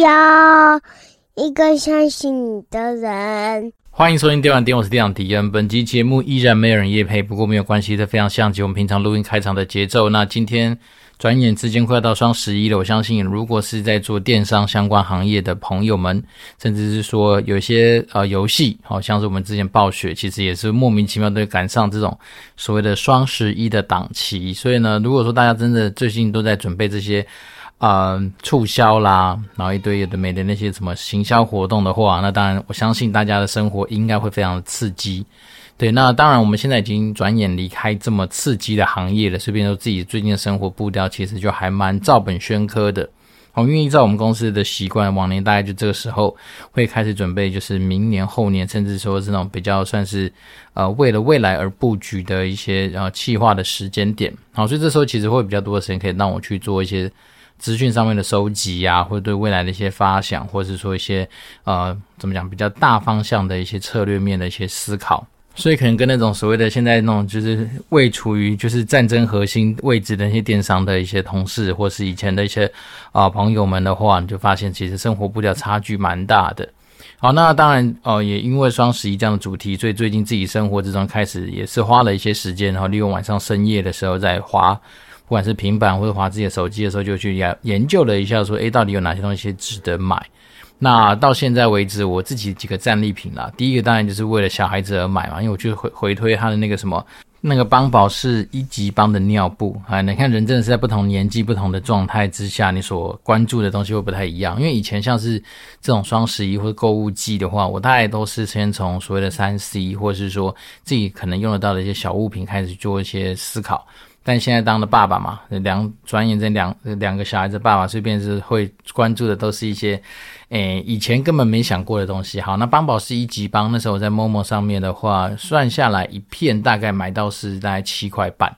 要一个相信你的人。欢迎收听电玩店，我是店长迪恩。本集节目依然没有人夜配，不过没有关系，这非常像极我们平常录音开场的节奏。那今天。转眼之间快要到双十一了，我相信如果是在做电商相关行业的朋友们，甚至是说有些呃游戏，好像是我们之前暴雪，其实也是莫名其妙的赶上这种所谓的双十一的档期。所以呢，如果说大家真的最近都在准备这些呃促销啦，然后一堆有的没的那些什么行销活动的话，那当然我相信大家的生活应该会非常的刺激。对，那当然，我们现在已经转眼离开这么刺激的行业了。顺便说，自己最近的生活步调其实就还蛮照本宣科的。我们依照我们公司的习惯，往年大概就这个时候会开始准备，就是明年、后年，甚至说是那种比较算是呃为了未来而布局的一些呃企划的时间点。好，所以这时候其实会比较多的时间可以让我去做一些资讯上面的收集呀，或者对未来的一些发想，或者是说一些呃怎么讲比较大方向的一些策略面的一些思考。所以可能跟那种所谓的现在那种就是未处于就是战争核心位置的那些电商的一些同事，或是以前的一些啊、朋友们的话，你就发现其实生活步调差距蛮大的。好，那当然哦、也因为双十一这样的主题，所以最近自己生活之中开始也是花了一些时间，然后利用晚上深夜的时候在花，不管是平板或者滑自己的手机的时候，就去研研究了一下说，说诶到底有哪些东西值得买。那到现在为止，我自己几个战利品啦。第一个当然就是为了小孩子而买嘛，因为我就回回推他的那个什么，那个邦宝是一级邦的尿布啊。你看人真的是在不同年纪、不同的状态之下，你所关注的东西会不太一样。因为以前像是这种双十一或者购物季的话，我大概都是先从所谓的三 C 或者是说自己可能用得到的一些小物品开始做一些思考。但现在当了爸爸嘛，两转眼这两两个小孩子爸爸，随便是会关注的都是一些，诶、以前根本没想过的东西。好，那邦宝是一级邦，那时候我在陌陌上面的话，算下来一片大概买到是大概七块半。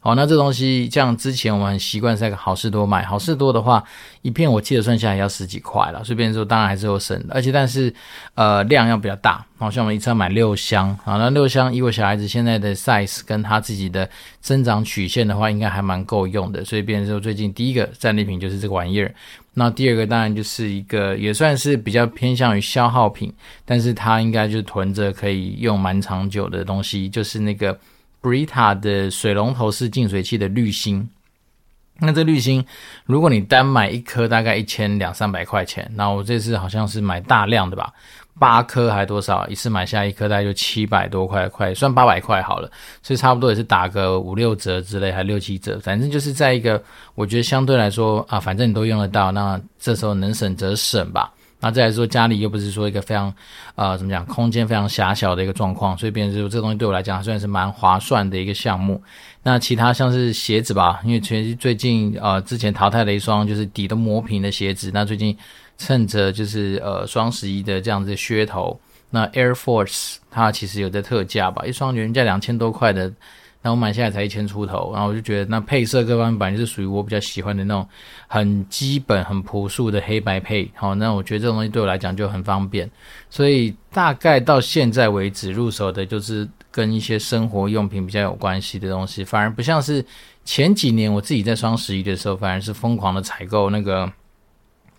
好，那这东西像之前我们习惯在好事多买，好事多的话，一片我记得算下来要十几块了。随便说，当然还是有省的，而且但是呃量要比较大。好像我们一次要买六箱，好，那六箱以我小孩子现在的 size 跟他自己的增长曲线的话，应该还蛮够用的。所以变成说最近第一个战利品就是这个玩意儿。那第二个当然就是一个也算是比较偏向于消耗品，但是它应该就囤着可以用蛮长久的东西，就是那个。Brita 的水龙头式净水器的滤芯，那这滤芯，如果你单买一颗，大概一千两三百块钱。那我这次好像是买大量的吧，八颗还多少？一次买下一颗，大概就七百多块，快算八百块好了。所以差不多也是打个五六折之类，还六七折，反正就是在一个我觉得相对来说啊，反正你都用得到，那这时候能省则省吧。那再来说，家里又不是说一个非常，呃，怎么讲，空间非常狭小的一个状况，所以变成说这个东西对我来讲还算是蛮划算的一个项目。那其他像是鞋子吧，因为其实最近呃之前淘汰了一双就是底都磨平的鞋子，那最近趁着就是呃双十一的这样子的噱头，那 Air Force 它其实有在特价吧，一双原价两千多块的。那我买下来才一千出头，然后我就觉得那配色各方面本来就是属于我比较喜欢的那种很基本、很朴素的黑白配。好，那我觉得这种东西对我来讲就很方便，所以大概到现在为止入手的就是跟一些生活用品比较有关系的东西，反而不像是前几年我自己在双十一的时候，反而是疯狂的采购那个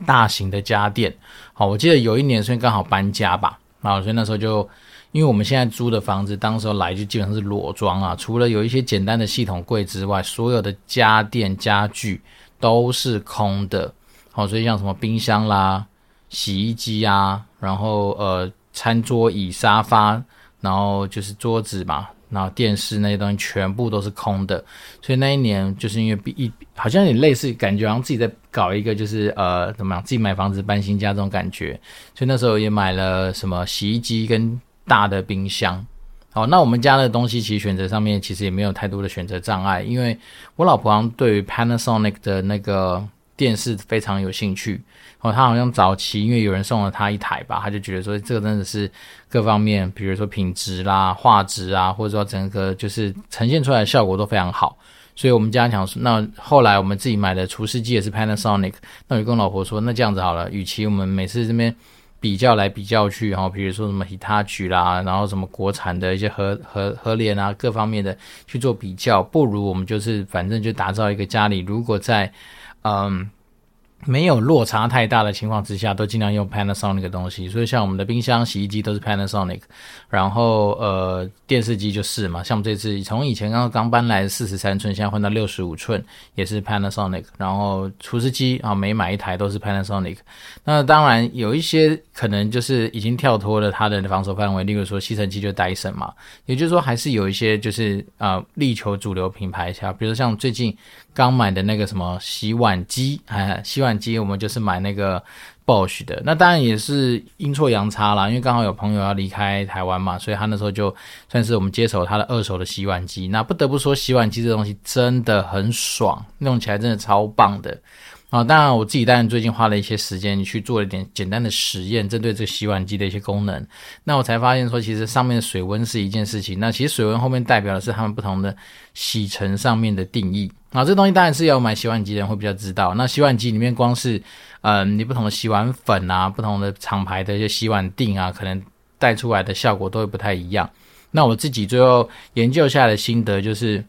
大型的家电。好，我记得有一年所以刚好搬家吧，然后，所以那时候就。因为我们现在租的房子，当时候来就基本上是裸装啊，除了有一些简单的系统柜之外，所有的家电家具都是空的。好，所以像什么冰箱啦、洗衣机啊，然后呃餐桌椅、沙发，然后就是桌子嘛，然后电视那些东西全部都是空的。所以那一年就是因为一好像也类似感觉，好像自己在搞一个就是呃怎么样，自己买房子搬新家这种感觉。所以那时候也买了什么洗衣机跟。大的冰箱，好，那我们家的东西其实选择上面其实也没有太多的选择障碍，因为我老婆好像对于 Panasonic 的那个电视非常有兴趣，哦，她好像早期因为有人送了她一台吧，她就觉得说这个真的是各方面，比如说品质啦、画质啊，或者说整个就是呈现出来的效果都非常好，所以我们家想说，那后来我们自己买的除湿机也是 Panasonic，那我就跟老婆说，那这样子好了，与其我们每次这边。比较来比较去，哈比如说什么 Hitachi 啦，然后什么国产的一些和和和联啊，各方面的去做比较，不如我们就是反正就打造一个家里，如果在嗯没有落差太大的情况之下，都尽量用 Panasonic 的东西。所以像我们的冰箱、洗衣机都是 Panasonic，然后呃电视机就是嘛。像我们这次从以前刚刚搬来四十三寸，现在换到六十五寸，也是 Panasonic。然后除湿机啊，每买一台都是 Panasonic。那当然有一些可能就是已经跳脱了它的防守范围，例如说吸尘器就 Dyson 嘛。也就是说还是有一些就是啊、力求主流品牌下，比如像最近。刚买的那个什么洗碗机，哎，洗碗机我们就是买那个 Bosch 的，那当然也是阴错阳差啦，因为刚好有朋友要离开台湾嘛，所以他那时候就算是我们接手他的二手的洗碗机。那不得不说，洗碗机这东西真的很爽，用起来真的超棒的。啊，当然我自己当然最近花了一些时间去做了一点简单的实验，针对这个洗碗机的一些功能。那我才发现说，其实上面的水温是一件事情。那其实水温后面代表的是他们不同的洗程上面的定义。啊，这东西当然是要买洗碗机的人会比较知道。那洗碗机里面光是，嗯，你不同的洗碗粉啊，不同的厂牌的一些洗碗定啊，可能带出来的效果都会不太一样。那我自己最后研究下来的心得就是，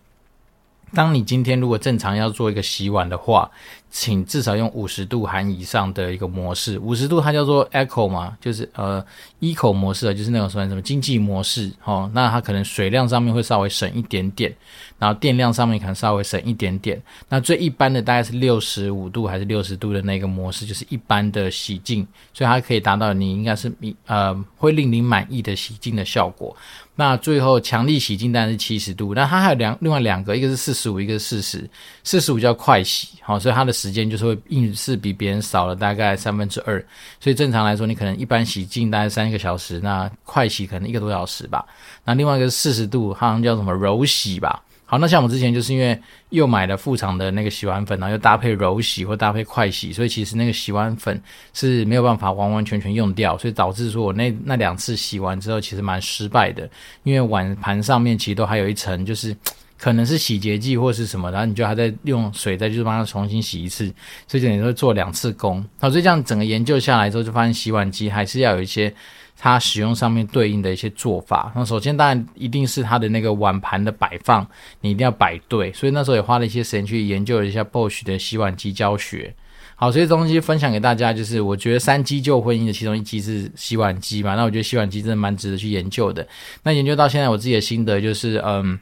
当你今天如果正常要做一个洗碗的话，请至少用五十度含以上的一个模式，五十度它叫做 echo 嘛，就是呃 Eco 模式，就是那种什么什么经济模式哦。那它可能水量上面会稍微省一点点，然后电量上面可能稍微省一点点。那最一般的大概是六十五度还是六十度的那个模式，就是一般的洗净，所以它可以达到你应该是呃会令你满意的洗净的效果。那最后强力洗净当然是七十度，那它还有两另外两个，一个是四十五，一个是四十，四十五叫快洗，好，所以它的时间就是会硬是比别人少了大概三分之二，所以正常来说，你可能一般洗净大概三个小时，那快洗可能一个多小时吧。那另外一个四十度，好像叫什么柔洗吧。好，那像我之前就是因为又买了副厂的那个洗碗粉，然后又搭配柔洗或搭配快洗，所以其实那个洗碗粉是没有办法完完全全用掉，所以导致说我那那两次洗完之后其实蛮失败的，因为碗盘上面其实都还有一层就是。可能是洗洁剂或是什么，然后你就还在用水再去帮它重新洗一次，所以等于说做两次工。好，所以这样整个研究下来之后，就发现洗碗机还是要有一些它使用上面对应的一些做法。那首先当然一定是它的那个碗盘的摆放，你一定要摆对。所以那时候也花了一些时间去研究了一下 Bosch 的洗碗机教学。好，所以东西分享给大家，就是我觉得三机救婚姻的其中一机是洗碗机嘛。那我觉得洗碗机真的蛮值得去研究的。那研究到现在，我自己的心得就是，嗯。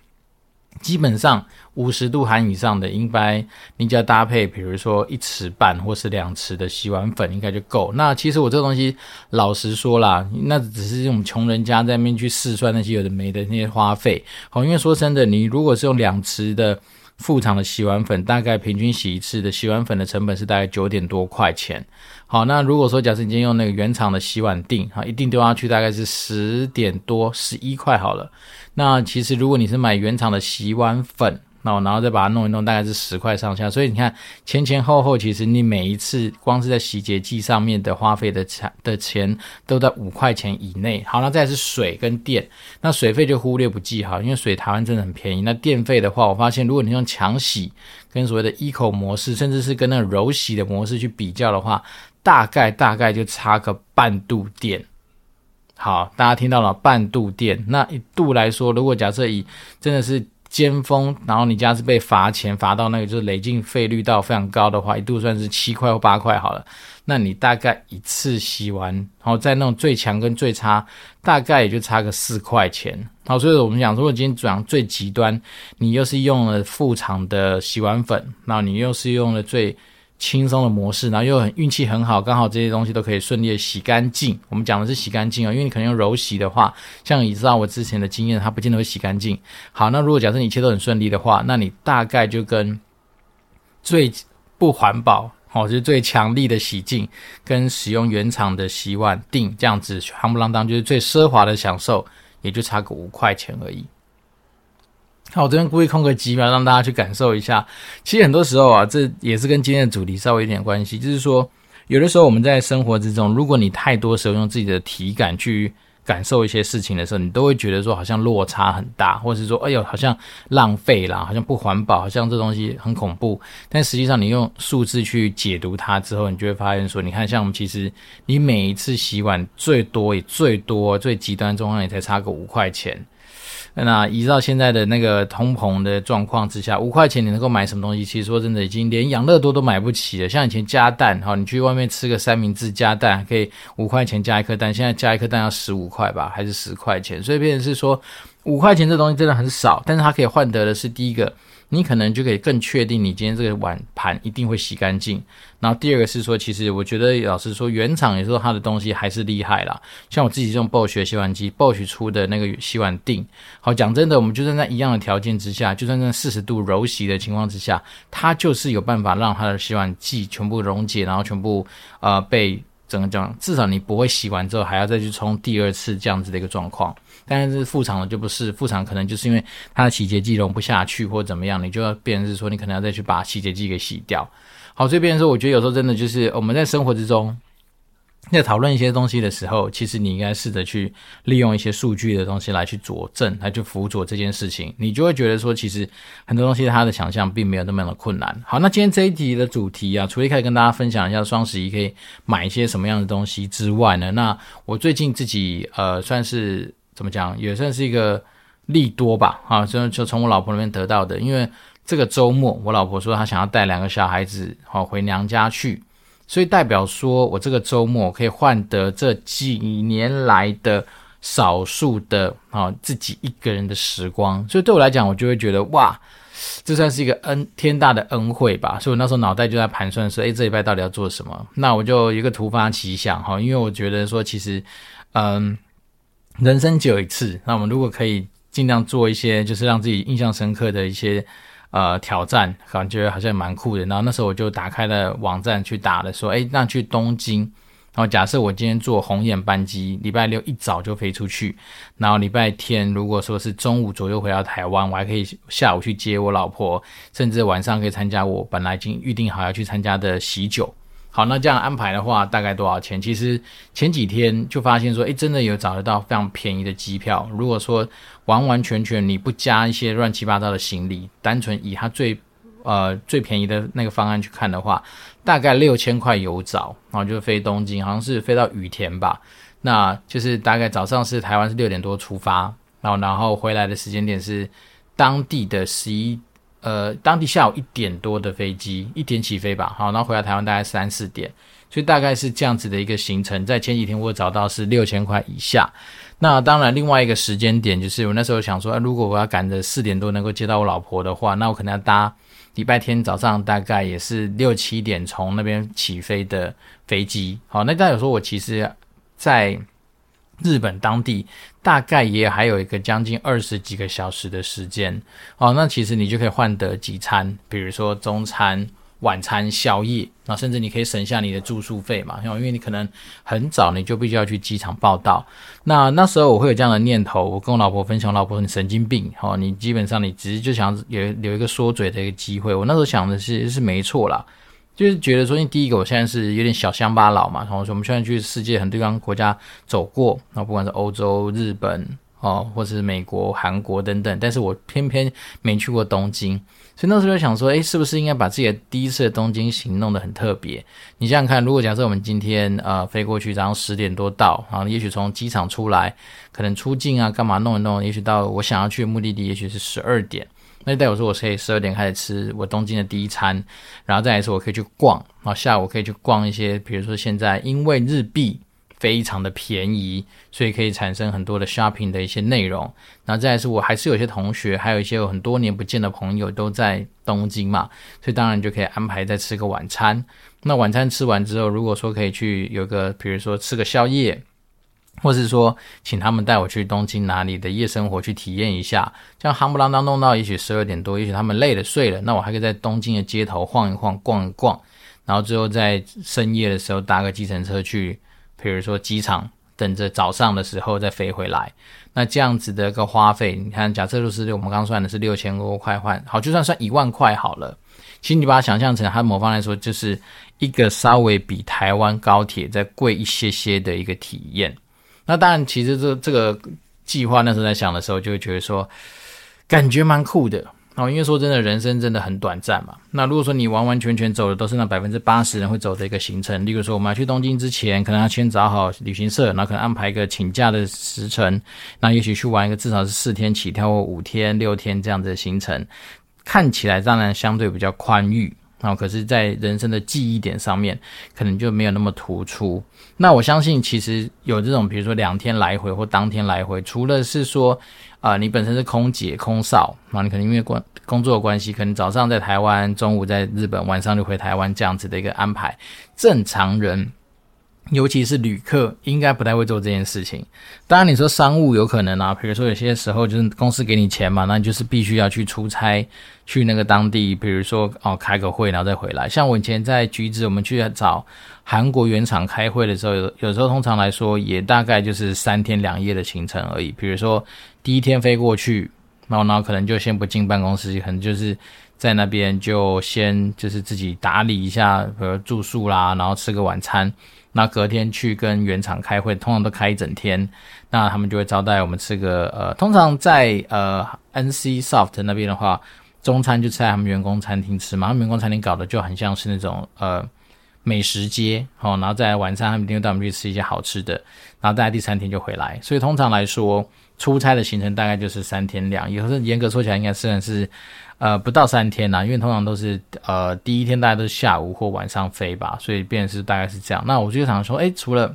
基本上五十度含以上的，应该你只要搭配，比如说一匙半或是两匙的洗碗粉，应该就够。那其实我这东西，老实说啦，那只是这种穷人家在那边去试算那些有的没的那些花费。好，因为说真的，你如果是用两匙的副厂的洗碗粉，大概平均洗一次的洗碗粉的成本是大概九点多块钱。好，那如果说假设你今天用那个原厂的洗碗锭，哈，一定丢下去大概是十点多十一块好了。那其实，如果你是买原厂的洗碗粉，那然后再把它弄一弄，大概是十块上下。所以你看前前后后，其实你每一次光是在洗洁剂上面的花费的钱的钱都在五块钱以内。好，那再是水跟电，那水费就忽略不计哈，因为水台湾真的很便宜。那电费的话，我发现如果你用强洗跟所谓的 Eco 模式，甚至是跟那个柔洗的模式去比较的话，大概大概就差个半度电。好，大家听到了半度电，那一度来说，如果假设以真的是尖峰，然后你家是被罚钱罚到那个就是累进费率到非常高的话，一度算是七块或八块好了。那你大概一次洗完，然后在那种最强跟最差，大概也就差个四块钱。好，所以我们讲，如果今天讲最极端，你又是用了副厂的洗碗粉，然后你又是用了最。轻松的模式，然后又很运气很好，刚好这些东西都可以顺利的洗干净。我们讲的是洗干净哦，因为你可能用柔洗的话，像你知道我之前的经验，它不见得会洗干净。好，那如果假设你一切都很顺利的话，那你大概就跟最不环保，哦，就是最强力的洗净，跟使用原厂的洗碗定这样子，夯不啷当就是最奢华的享受，也就差个五块钱而已。好，我这边故意空个几秒，让大家去感受一下。其实很多时候啊，这也是跟今天的主题稍微有点关系。就是说，有的时候我们在生活之中，如果你太多时候用自己的体感去感受一些事情的时候，你都会觉得说好像落差很大，或者是说，哎呦，好像浪费啦，好像不环保，好像这东西很恐怖。但实际上，你用数字去解读它之后，你就会发现说，你看，像我们其实你每一次洗碗最多也最多最极端状况也才差个五块钱。那依照现在的那个通膨的状况之下，五块钱你能够买什么东西？其实说真的，已经连养乐多都买不起了。像以前加蛋，哈，你去外面吃个三明治加蛋，可以五块钱加一颗蛋，现在加一颗蛋要十五块吧，还是十块钱？所以变成是说，五块钱这东西真的很少，但是它可以换得的是第一个。你可能就可以更确定你今天这个碗盘一定会洗干净。然后第二个是说，其实我觉得老实说，原厂也说它的东西还是厉害啦。像我自己用 Bosch 洗碗机，Bosch 出的那个洗碗錠，好讲真的，我们就算在一样的条件之下，就算在四十度柔洗的情况之下，它就是有办法让它的洗碗剂全部溶解，然后全部呃被整个这样，至少你不会洗完之后还要再去冲第二次这样子的一个状况。但是副厂的就不是，副厂可能就是因为它的洗洁剂溶不下去或怎么样，你就要变成是说你可能要再去把洗洁剂给洗掉。好，这边说我觉得有时候真的就是我们在生活之中在讨论一些东西的时候，其实你应该试着去利用一些数据的东西来去佐证，来去辅佐这件事情，你就会觉得说其实很多东西它的想象并没有那么的困难。好，那今天这一集的主题啊，除了一开始跟大家分享一下双十一可以买一些什么样的东西之外呢，那我最近自己呃算是。怎么讲也算是一个利多吧，啊，就就从我老婆那边得到的。因为这个周末，我老婆说她想要带两个小孩子，好回娘家去，所以代表说我这个周末可以换得这几年来的少数的啊自己一个人的时光。所以对我来讲，我就会觉得哇，这算是一个恩天大的恩惠吧。所以我那时候脑袋就在盘算说，诶，这礼拜到底要做什么？那我就一个突发奇想哈，因为我觉得说其实，嗯。人生只有一次，那我们如果可以尽量做一些，就是让自己印象深刻的一些呃挑战，感觉好像蛮酷的。然后那时候我就打开了网站去打了，说，哎，那去东京。然后假设我今天坐红眼班机，礼拜六一早就飞出去，然后礼拜天如果说是中午左右回到台湾，我还可以下午去接我老婆，甚至晚上可以参加我本来已经预定好要去参加的喜酒。好，那这样安排的话，大概多少钱？其实前几天就发现说，诶，真的有找得到非常便宜的机票。如果说完完全全你不加一些乱七八糟的行李，单纯以它最呃最便宜的那个方案去看的话，大概六千块有找，然后就飞东京，好像是飞到羽田吧。那就是大概早上是台湾是六点多出发，然后然后回来的时间点是当地的十一。呃，当地下午一点多的飞机，一点起飞吧，好，然后回来台湾大概三四点，所以大概是这样子的一个行程。在前几天我找到是六千块以下。那当然，另外一个时间点就是我那时候想说，如果我要赶着四点多能够接到我老婆的话，那我可能要搭礼拜天早上大概也是六七点从那边起飞的飞机。好，那大家有说我其实在。日本当地大概也还有一个将近二十几个小时的时间哦，那其实你就可以换得几餐，比如说中餐、晚餐、宵夜，那甚至你可以省下你的住宿费嘛，因为你可能很早你就必须要去机场报到。那那时候我会有这样的念头，我跟我老婆分享，老婆你神经病哦，你基本上你只是就想有有一个说嘴的一个机会。我那时候想的是是没错啦。就是觉得说，因为第一个我现在是有点小乡巴佬嘛，然后说我们现在去世界很多地方国家走过，然后不管是欧洲、日本哦，或是美国、韩国等等，但是我偏偏没去过东京，所以那时候就想说，诶，是不是应该把自己的第一次的东京行弄得很特别？你想想看，如果假设我们今天呃飞过去，然后十点多到，然后也许从机场出来，可能出境啊干嘛弄一弄，也许到我想要去的目的地，也许是十二点。那代表说，我可以十二点开始吃我东京的第一餐，然后再来说，我可以去逛，然后下午可以去逛一些，比如说现在因为日币非常的便宜，所以可以产生很多的 shopping 的一些内容。然后再来是，我还是有些同学，还有一些有很多年不见的朋友都在东京嘛，所以当然就可以安排再吃个晚餐。那晚餐吃完之后，如果说可以去有个，比如说吃个宵夜。或是说，请他们带我去东京哪里的夜生活去体验一下，这样夯不啷当弄到也许十二点多，也许他们累了睡了，那我还可以在东京的街头晃一晃、逛一逛，然后最后在深夜的时候搭个计程车去，比如说机场等着早上的时候再飞回来。那这样子的一个花费，你看，假设就是我们刚算的是六千多块换，好，就算算一万块好了。其实你把它想象成它某方来说，就是一个稍微比台湾高铁再贵一些些的一个体验。那当然，其实这这个计划那时候在想的时候，就会觉得说，感觉蛮酷的。哦，因为说真的，人生真的很短暂嘛。那如果说你完完全全走的都是那百分之八十人会走的一个行程，例如说我们要去东京之前，可能要先找好旅行社，然后可能安排一个请假的时程，那也许去玩一个至少是四天起跳或五天、六天这样子的行程，看起来当然相对比较宽裕。啊，可是，在人生的记忆点上面，可能就没有那么突出。那我相信，其实有这种，比如说两天来回或当天来回，除了是说，啊、你本身是空姐、空少，啊，你可能因为关工作关系，可能早上在台湾，中午在日本，晚上就回台湾这样子的一个安排，正常人。尤其是旅客，应该不太会做这件事情。当然，你说商务有可能啊，比如说有些时候就是公司给你钱嘛，那你就是必须要去出差，去那个当地，比如说哦开个会，然后再回来。像我以前在橘子，我们去找韩国原厂开会的时候，有有时候通常来说也大概就是三天两夜的行程而已。比如说第一天飞过去，然后然后可能就先不进办公室，可能就是在那边就先就是自己打理一下，比如住宿啦，然后吃个晚餐。那隔天去跟原厂开会，通常都开一整天，那他们就会招待我们吃个呃，通常在呃 NC Soft 那边的话，中餐就吃在他们员工餐厅吃嘛，他们员工餐厅搞的就很像是那种呃美食街哦，然后再来晚餐他们一定会带我们去吃一些好吃的，然后大概第三天就回来，所以通常来说出差的行程大概就是三天两夜，或者严格说起来应该虽然是。呃，不到三天呐，因为通常都是呃第一天大家都是下午或晚上飞吧，所以变成是大概是这样。那我就想说，诶，除了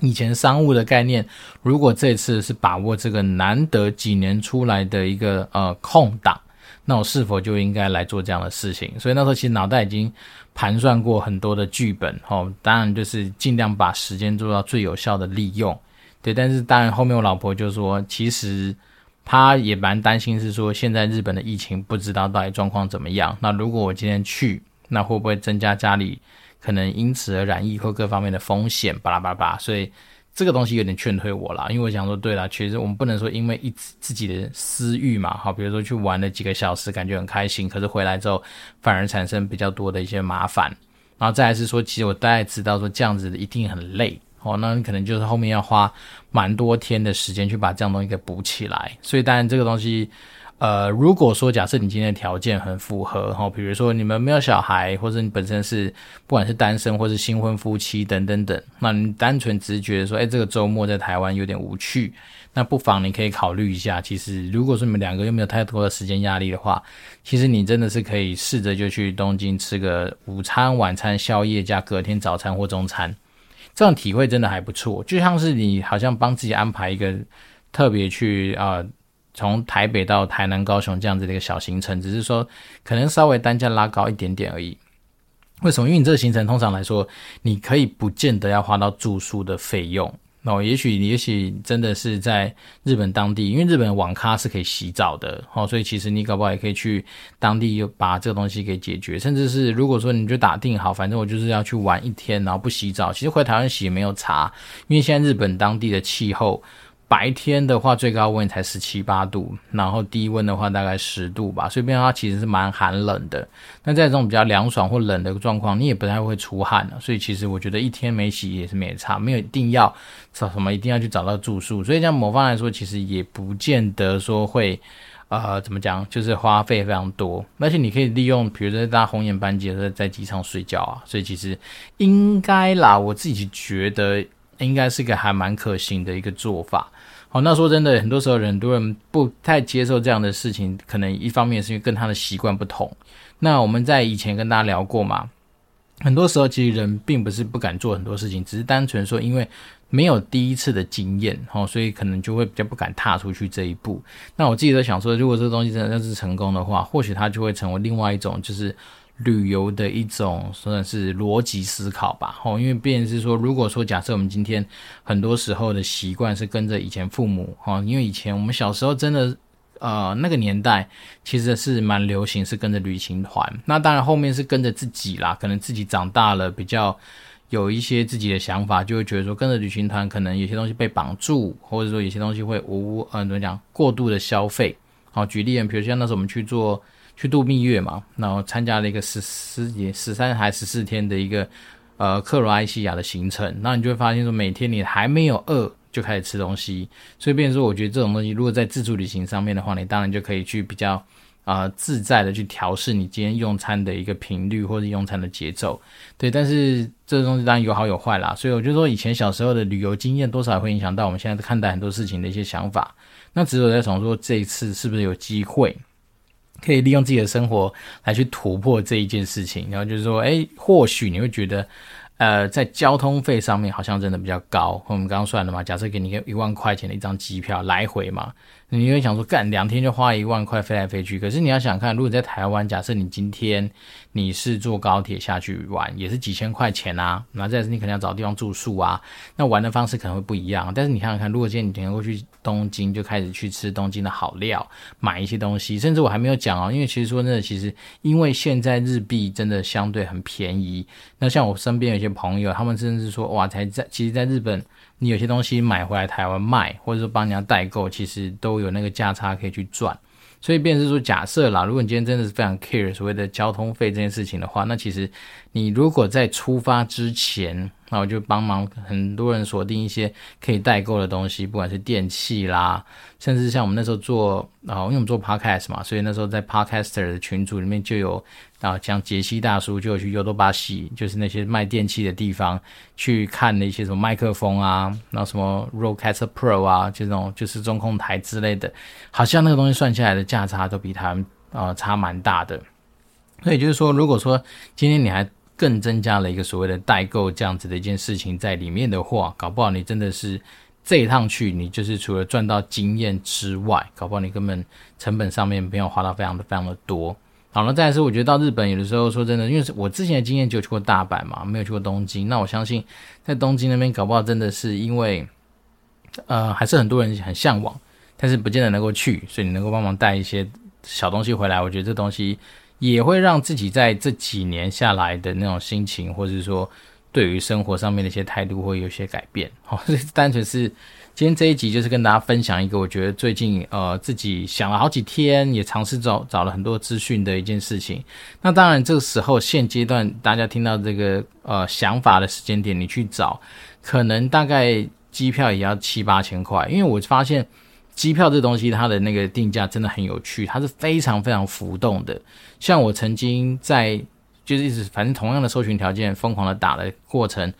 以前商务的概念，如果这次是把握这个难得几年出来的一个呃空档，那我是否就应该来做这样的事情？所以那时候其实脑袋已经盘算过很多的剧本，哦，当然就是尽量把时间做到最有效的利用，对。但是当然后面我老婆就说，其实。她也蛮担心，是说现在日本的疫情不知道到底状况怎么样。那如果我今天去，那会不会增加家里可能因此而染疫或各方面的风险？巴拉巴拉。所以这个东西有点劝退我啦，因为我想说，对啦，其实我们不能说因为一自己的私欲嘛，好，比如说去玩了几个小时，感觉很开心，可是回来之后反而产生比较多的一些麻烦。然后再来是说，其实我大概知道说这样子的一定很累。哦，那你可能就是后面要花蛮多天的时间去把这样东西给补起来，所以当然这个东西，呃，如果说假设你今天的条件很符合，哈，比如说你们没有小孩，或者你本身是不管是单身或是新婚夫妻等等等，那你单纯只是觉说，哎，这个周末在台湾有点无趣，那不妨你可以考虑一下。其实如果说你们两个又没有太多的时间压力的话，其实你真的是可以试着就去东京吃个午餐、晚餐、宵夜加隔天早餐或中餐。这种体会真的还不错，就像是你好像帮自己安排一个特别去啊、从台北到台南、高雄这样子的一个小行程，只是说可能稍微单价拉高一点点而已。为什么？因为你这个行程通常来说，你可以不见得要花到住宿的费用。那也许也许真的是在日本当地，因为日本网咖是可以洗澡的，哦，所以其实你搞不好也可以去当地又把这个东西给解决，甚至是如果说你就打定好，反正我就是要去玩一天，然后不洗澡，其实回台湾洗也没有差，因为现在日本当地的气候。白天的话，最高温才十七八度，然后低温的话大概十度吧，所以变它其实是蛮寒冷的。那在这种比较凉爽或冷的状况，你也不太会出汗了。所以其实我觉得一天没洗也是没差，没有一定要找什么一定要去找到住宿。所以像某方来说，其实也不见得说会呃怎么讲，就是花费非常多。而且你可以利用，比如说搭红眼班机的时候在机场睡觉啊。所以其实应该啦，我自己觉得。应该是个还蛮可行的一个做法。好，那说真的，很多时候很多人不太接受这样的事情，可能一方面是因为跟他的习惯不同。那我们在以前跟大家聊过嘛，很多时候其实人并不是不敢做很多事情，只是单纯说因为没有第一次的经验，哦，所以可能就会比较不敢踏出去这一步。那我自己都想说，如果这个东西真的要是成功的话，或许它就会成为另外一种就是。旅游的一种算是逻辑思考吧，吼，因为变是说，如果说假设我们今天很多时候的习惯是跟着以前父母，哈，因为以前我们小时候真的，呃，那个年代其实是蛮流行是跟着旅行团，那当然后面是跟着自己啦，可能自己长大了比较有一些自己的想法，就会觉得说跟着旅行团可能有些东西被绑住，或者说有些东西会无，呃，怎么讲，过度的消费，好，举例，比如像那时候我们去做。去度蜜月嘛，然后参加了一个十十几十三还十四天的一个呃克罗埃西亚的行程，那你就会发现说，每天你还没有饿就开始吃东西，所以变成说，我觉得这种东西如果在自助旅行上面的话，你当然就可以去比较啊、自在的去调试你今天用餐的一个频率或者用餐的节奏。对，但是这个东西当然有好有坏啦，所以我就说以前小时候的旅游经验多少会影响到我们现在看待很多事情的一些想法。那只有在想说这一次是不是有机会可以利用自己的生活来去突破这一件事情，然后就是说，哎，或许你会觉得。呃，在交通费上面好像真的比较高。我们刚刚算了嘛，假设给你一个一万块钱的一张机票来回嘛，你会想说，干两天就花一万块飞来飞去。可是你要想看，如果在台湾，假设你今天你是坐高铁下去玩，也是几千块钱啊。那再是你可能要找地方住宿啊，那玩的方式可能会不一样。但是你看看看，如果今天你能够去东京，就开始去吃东京的好料，买一些东西，甚至我还没有讲哦，因为其实说真的，其实因为现在日币真的相对很便宜。那像我身边有些朋友，他们甚至说，哇，才在其实，在日本，你有些东西买回来台湾卖，或者说帮人家代购，其实都有那个价差可以去赚。所以，便是说，假设啦，如果你今天真的是非常 care 所谓的交通费这件事情的话，那其实你如果在出发之前，那我就帮忙很多人锁定一些可以代购的东西，不管是电器啦，甚至像我们那时候做啊，因为我们做 podcast 嘛，所以那时候在 podcaster 的群组里面就有。啊，像杰西大叔就有去尤多巴西，就是那些卖电器的地方去看那些什么麦克风啊，然后什么 Rodecaster Pro 啊，这种就是中控台之类的，好像那个东西算下来的价差都比他们呃差蛮大的。所以就是说，如果说今天你还更增加了一个所谓的代购这样子的一件事情在里面的话，搞不好你真的是这一趟去，你就是除了赚到经验之外，搞不好你根本成本上面没有花到非常的非常的多。好了，再来是我觉得到日本有的时候说真的，因为我之前的经验就去过大阪嘛，没有去过东京。那我相信在东京那边搞不好真的是因为，呃，还是很多人很向往，但是不见得能够去，所以你能够帮忙带一些小东西回来，我觉得这东西也会让自己在这几年下来的那种心情，或者是说对于生活上面的一些态度会有些改变。好，这单纯是。今天这一集就是跟大家分享一个我觉得最近呃自己想了好几天，也尝试找找了很多资讯的一件事情。那当然这个时候现阶段大家听到这个呃想法的时间点，你去找，可能大概机票也要七八千块。因为我发现机票这东西它的那个定价真的很有趣，它是非常非常浮动的。像我曾经在就是一直反正同样的搜寻条件疯狂的打的过程。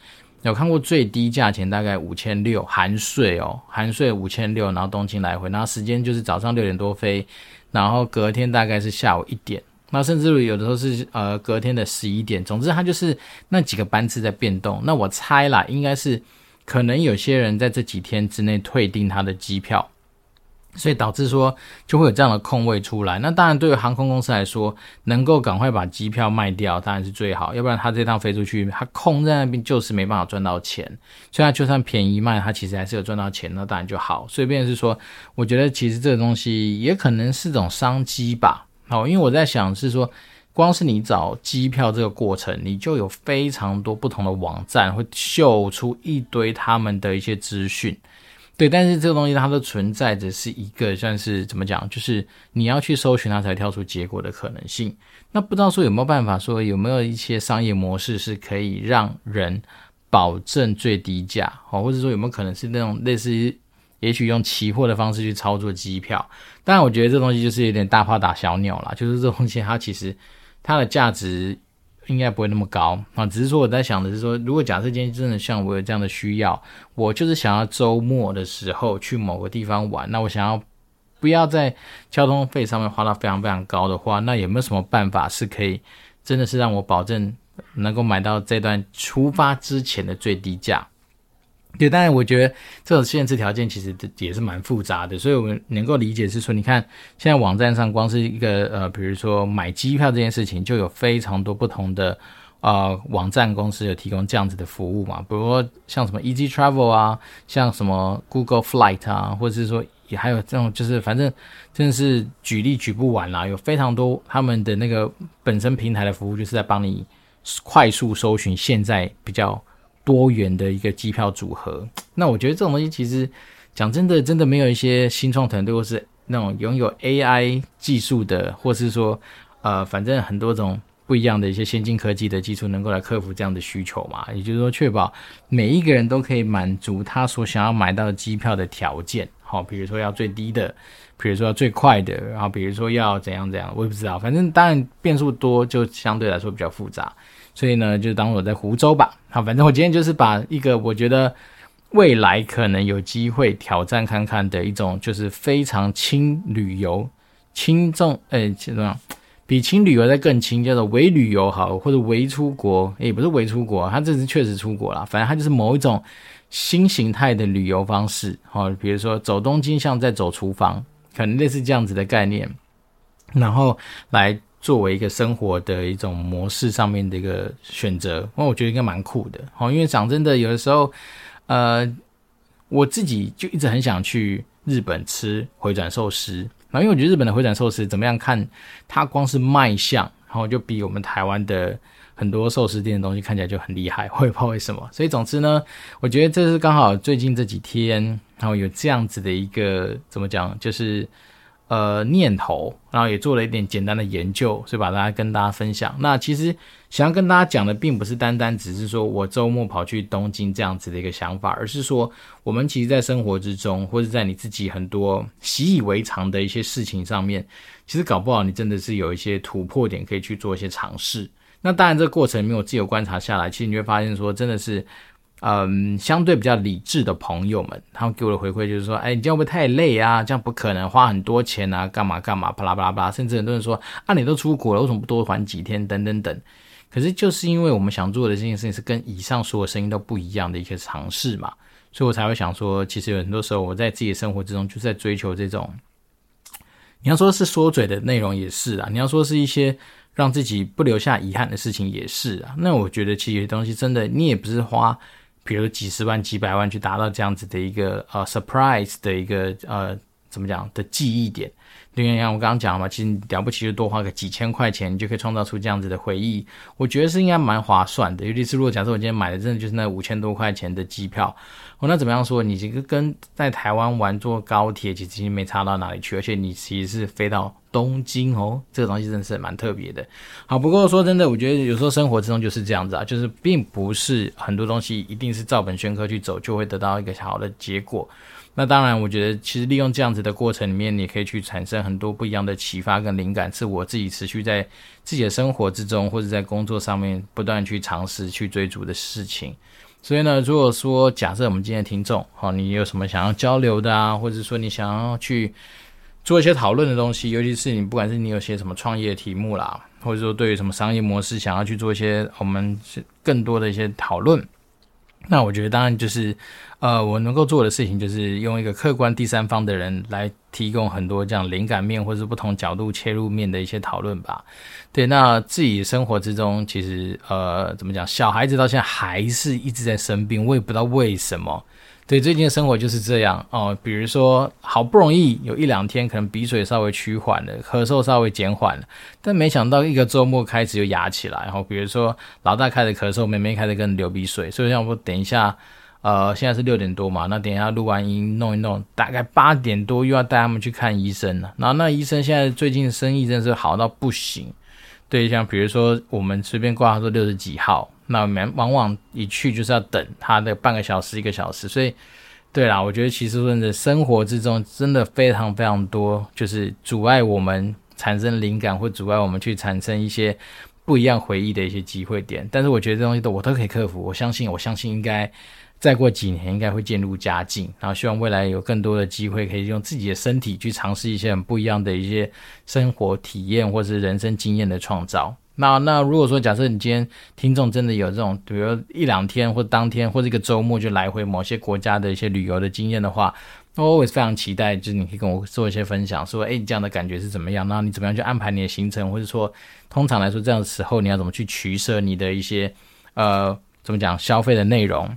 有看过最低价钱大概五千六含税哦，含税五千六，然后东京来回，然后时间就是早上六点多飞，然后隔天大概是下午一点，那甚至有的时候是呃隔天的十一点，总之它就是那几个班次在变动。那我猜啦，应该是可能有些人在这几天之内退订他的机票。所以导致说就会有这样的空位出来。那当然，对于航空公司来说，能够赶快把机票卖掉当然是最好。要不然他这趟飞出去，他空在那边就是没办法赚到钱。所以他就算便宜卖，他其实还是有赚到钱，那当然就好。所以变成是说，我觉得其实这个东西也可能是种商机吧。好，因为我在想是说，光是你找机票这个过程，你就有非常多不同的网站会秀出一堆他们的一些资讯。对，但是这个东西它都存在着是一个算是怎么讲，就是你要去搜寻它才跳出结果的可能性。那不知道说有没有办法说有没有一些商业模式是可以让人保证最低价，哦，或者说有没有可能是那种类似于也许用期货的方式去操作机票？但，我觉得这东西就是有点大炮打小鸟啦，就是这东西它其实它的价值。应该不会那么高啊，只是说我在想的是说，如果假设今天真的像我有这样的需要，我就是想要周末的时候去某个地方玩，那我想要不要在交通费上面花到非常非常高的话，那有没有什么办法是可以真的是让我保证能够买到这段出发之前的最低价？对，当然，我觉得这种限制条件其实也是蛮复杂的，所以我们能够理解是说，你看现在网站上光是一个呃，比如说买机票这件事情，就有非常多不同的呃网站公司有提供这样子的服务嘛，比如说像什么 Easy Travel 啊，像什么 Google Flight 啊，或者是说也还有这种，就是反正真的是举例举不完啦，有非常多他们的那个本身平台的服务，就是在帮你快速搜寻现在比较。多元的一个机票组合，那我觉得这种东西其实讲真的，真的没有一些新创团队或是那种拥有 AI 技术的，或是说呃，反正很多种不一样的一些先进科技的技术，能够来克服这样的需求嘛。也就是说，确保每一个人都可以满足他所想要买到机票的条件。好，比如说要最低的，比如说最快的，然后比如说要怎样怎样，我也不知道，反正当然变数多，就相对来说比较复杂，所以呢，就当我在湖州吧。好，反正我今天就是把一个我觉得未来可能有机会挑战看看的一种，就是非常轻旅游、轻重，哎，怎么样？比轻旅游再更轻，叫做微旅游好，或者微出国，也不是微出国，它这次确实出国了，反正它就是某一种新形态的旅游方式，哦，比如说走东京像在走厨房，可能类似这样子的概念，然后来作为一个生活的一种模式上面的一个选择，那我觉得应该蛮酷的，哦，因为讲真的，有的时候，呃，我自己就一直很想去日本吃回转寿司。然后，因为我觉得日本的回转寿司怎么样看，它光是卖相，然后就比我们台湾的很多寿司店的东西看起来就很厉害，我也不知道为什么。所以总之呢，我觉得这是刚好最近这几天，然后有这样子的一个怎么讲，就是。呃，念头，然后也做了一点简单的研究，所以把大家跟大家分享。那其实想要跟大家讲的，并不是单单只是说我周末跑去东京这样子的一个想法，而是说我们其实，在生活之中，或者在你自己很多习以为常的一些事情上面，其实搞不好你真的是有一些突破点可以去做一些尝试。那当然，这个过程里面我自己有观察下来，其实你会发现说，真的是。嗯，相对比较理智的朋友们，他们给我的回馈就是说，哎，你这样会不会太累啊？这样不可能花很多钱啊，干嘛干嘛，巴拉巴拉巴拉，甚至很多人说，啊，你都出国了，为什么不多玩几天？等等等。可是就是因为我们想做的这件事情是跟以上所有声音都不一样的一个尝试嘛，所以我才会想说，其实有很多时候我在自己的生活之中就是在追求这种，你要说是缩嘴的内容也是啊，你要说是一些让自己不留下遗憾的事情也是啊。那我觉得其实有些东西真的，你也不是花。比如几十万、几百万去达到这样子的一个呃 surprise 的一个呃怎么讲的记忆点，就像我刚刚讲嘛，其实了不起就多花个几千块钱，你就可以创造出这样子的回忆。我觉得是应该蛮划算的，尤其是如果假设我今天买的真的就是那五千多块钱的机票，哦，那怎么样说？你这个跟在台湾玩坐高铁其实已经没差到哪里去，而且你其实是飞到。东京哦，这个东西真是蛮特别的。好，不过说真的，我觉得有时候生活之中就是这样子啊，就是并不是很多东西一定是照本宣科去走就会得到一个好的结果。那当然，我觉得其实利用这样子的过程里面，你可以去产生很多不一样的启发跟灵感，是我自己持续在自己的生活之中或者在工作上面不断去尝试去追逐的事情。所以呢，如果说假设我们今天的听众，好，你有什么想要交流的啊，或者说你想要去。做一些讨论的东西，尤其是你不管是你有些什么创业题目啦，或者说对于什么商业模式想要去做一些我们更多的一些讨论，那我觉得当然就是，呃，我能够做的事情就是用一个客观第三方的人来提供很多这样灵感面或者是不同角度切入面的一些讨论吧。对，那自己生活之中其实呃怎么讲，小孩子到现在还是一直在生病，我也不知道为什么。对，最近的生活就是这样哦。比如说，好不容易有一两天，可能鼻水稍微趋缓了，咳嗽稍微减缓了，但没想到一个周末开始就哑起来。然后，比如说老大开始咳嗽，妹妹开始跟流鼻水。所以，像我等一下，呃，现在是六点多嘛，那等一下录完音弄一弄，大概八点多又要带他们去看医生了。然后，那医生现在最近生意真是好到不行。对，像比如说我们随便挂号说六十几号。那我们往往一去就是要等他的半个小时一个小时，所以对啦，我觉得其实真的生活之中真的非常非常多，就是阻碍我们产生灵感或阻碍我们去产生一些不一样回忆的一些机会点。但是我觉得这东西都我都可以克服，我相信我相信应该再过几年应该会渐入佳境。然后希望未来有更多的机会可以用自己的身体去尝试一些很不一样的一些生活体验或是人生经验的创造。那那如果说假设你今天听众真的有这种，比如一两天或当天或者一个周末就来回某些国家的一些旅游的经验的话，那我也是非常期待，就是你可以跟我做一些分享，说诶，这样的感觉是怎么样？那你怎么样去安排你的行程，或者说通常来说这样的时候你要怎么去取舍你的一些呃怎么讲消费的内容？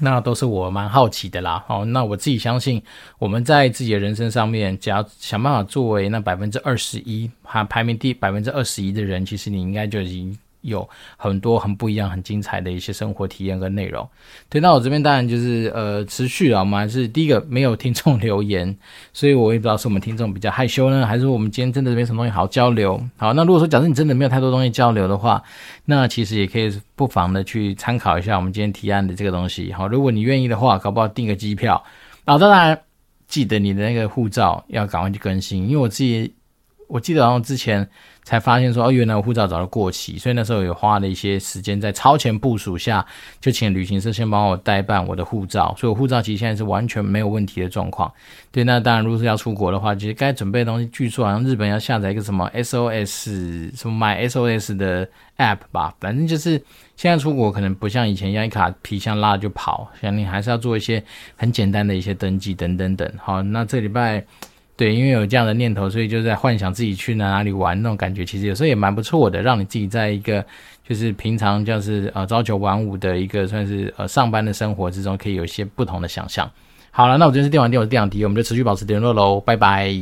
那都是我蛮好奇的啦，哦，那我自己相信，我们在自己的人生上面，只要想办法作为那百分之二十一，还排名第百分之二十一的人，其实你应该就已经。有很多很不一样、很精彩的一些生活体验跟内容。对，那我这边当然就是呃持续啊，我们还是第一个没有听众留言，所以我也不知道是我们听众比较害羞呢，还是我们今天真的没什么东西好交流。好，那如果说假设你真的没有太多东西交流的话，那其实也可以不妨的去参考一下我们今天提案的这个东西。好，如果你愿意的话，搞不好订个机票。好，当然。记得你的那个护照要赶快去更新，因为我自己我记得好像之前。才发现说哦，原来我护照早就过期，所以那时候也花了一些时间在超前部署下，就请旅行社先帮我代办我的护照，所以我护照其实现在是完全没有问题的状况。对，那当然如果是要出国的话，其实该准备的东西，据说好像日本要下载一个什么 SOS 什么 My SOS 的 App 吧，反正就是现在出国可能不像以前一样一卡皮箱拉就跑，像你还是要做一些很简单的一些登记等等等。好，那这礼拜。对，因为有这样的念头，所以就在幻想自己去哪哪里玩那种感觉，其实有时候也蛮不错的，让你自己在一个就是平常就是呃朝九晚五的一个算是呃上班的生活之中，可以有一些不同的想象。好了，那我今天是电玩店，我是电玩迪，我们就持续保持联络喽，拜拜。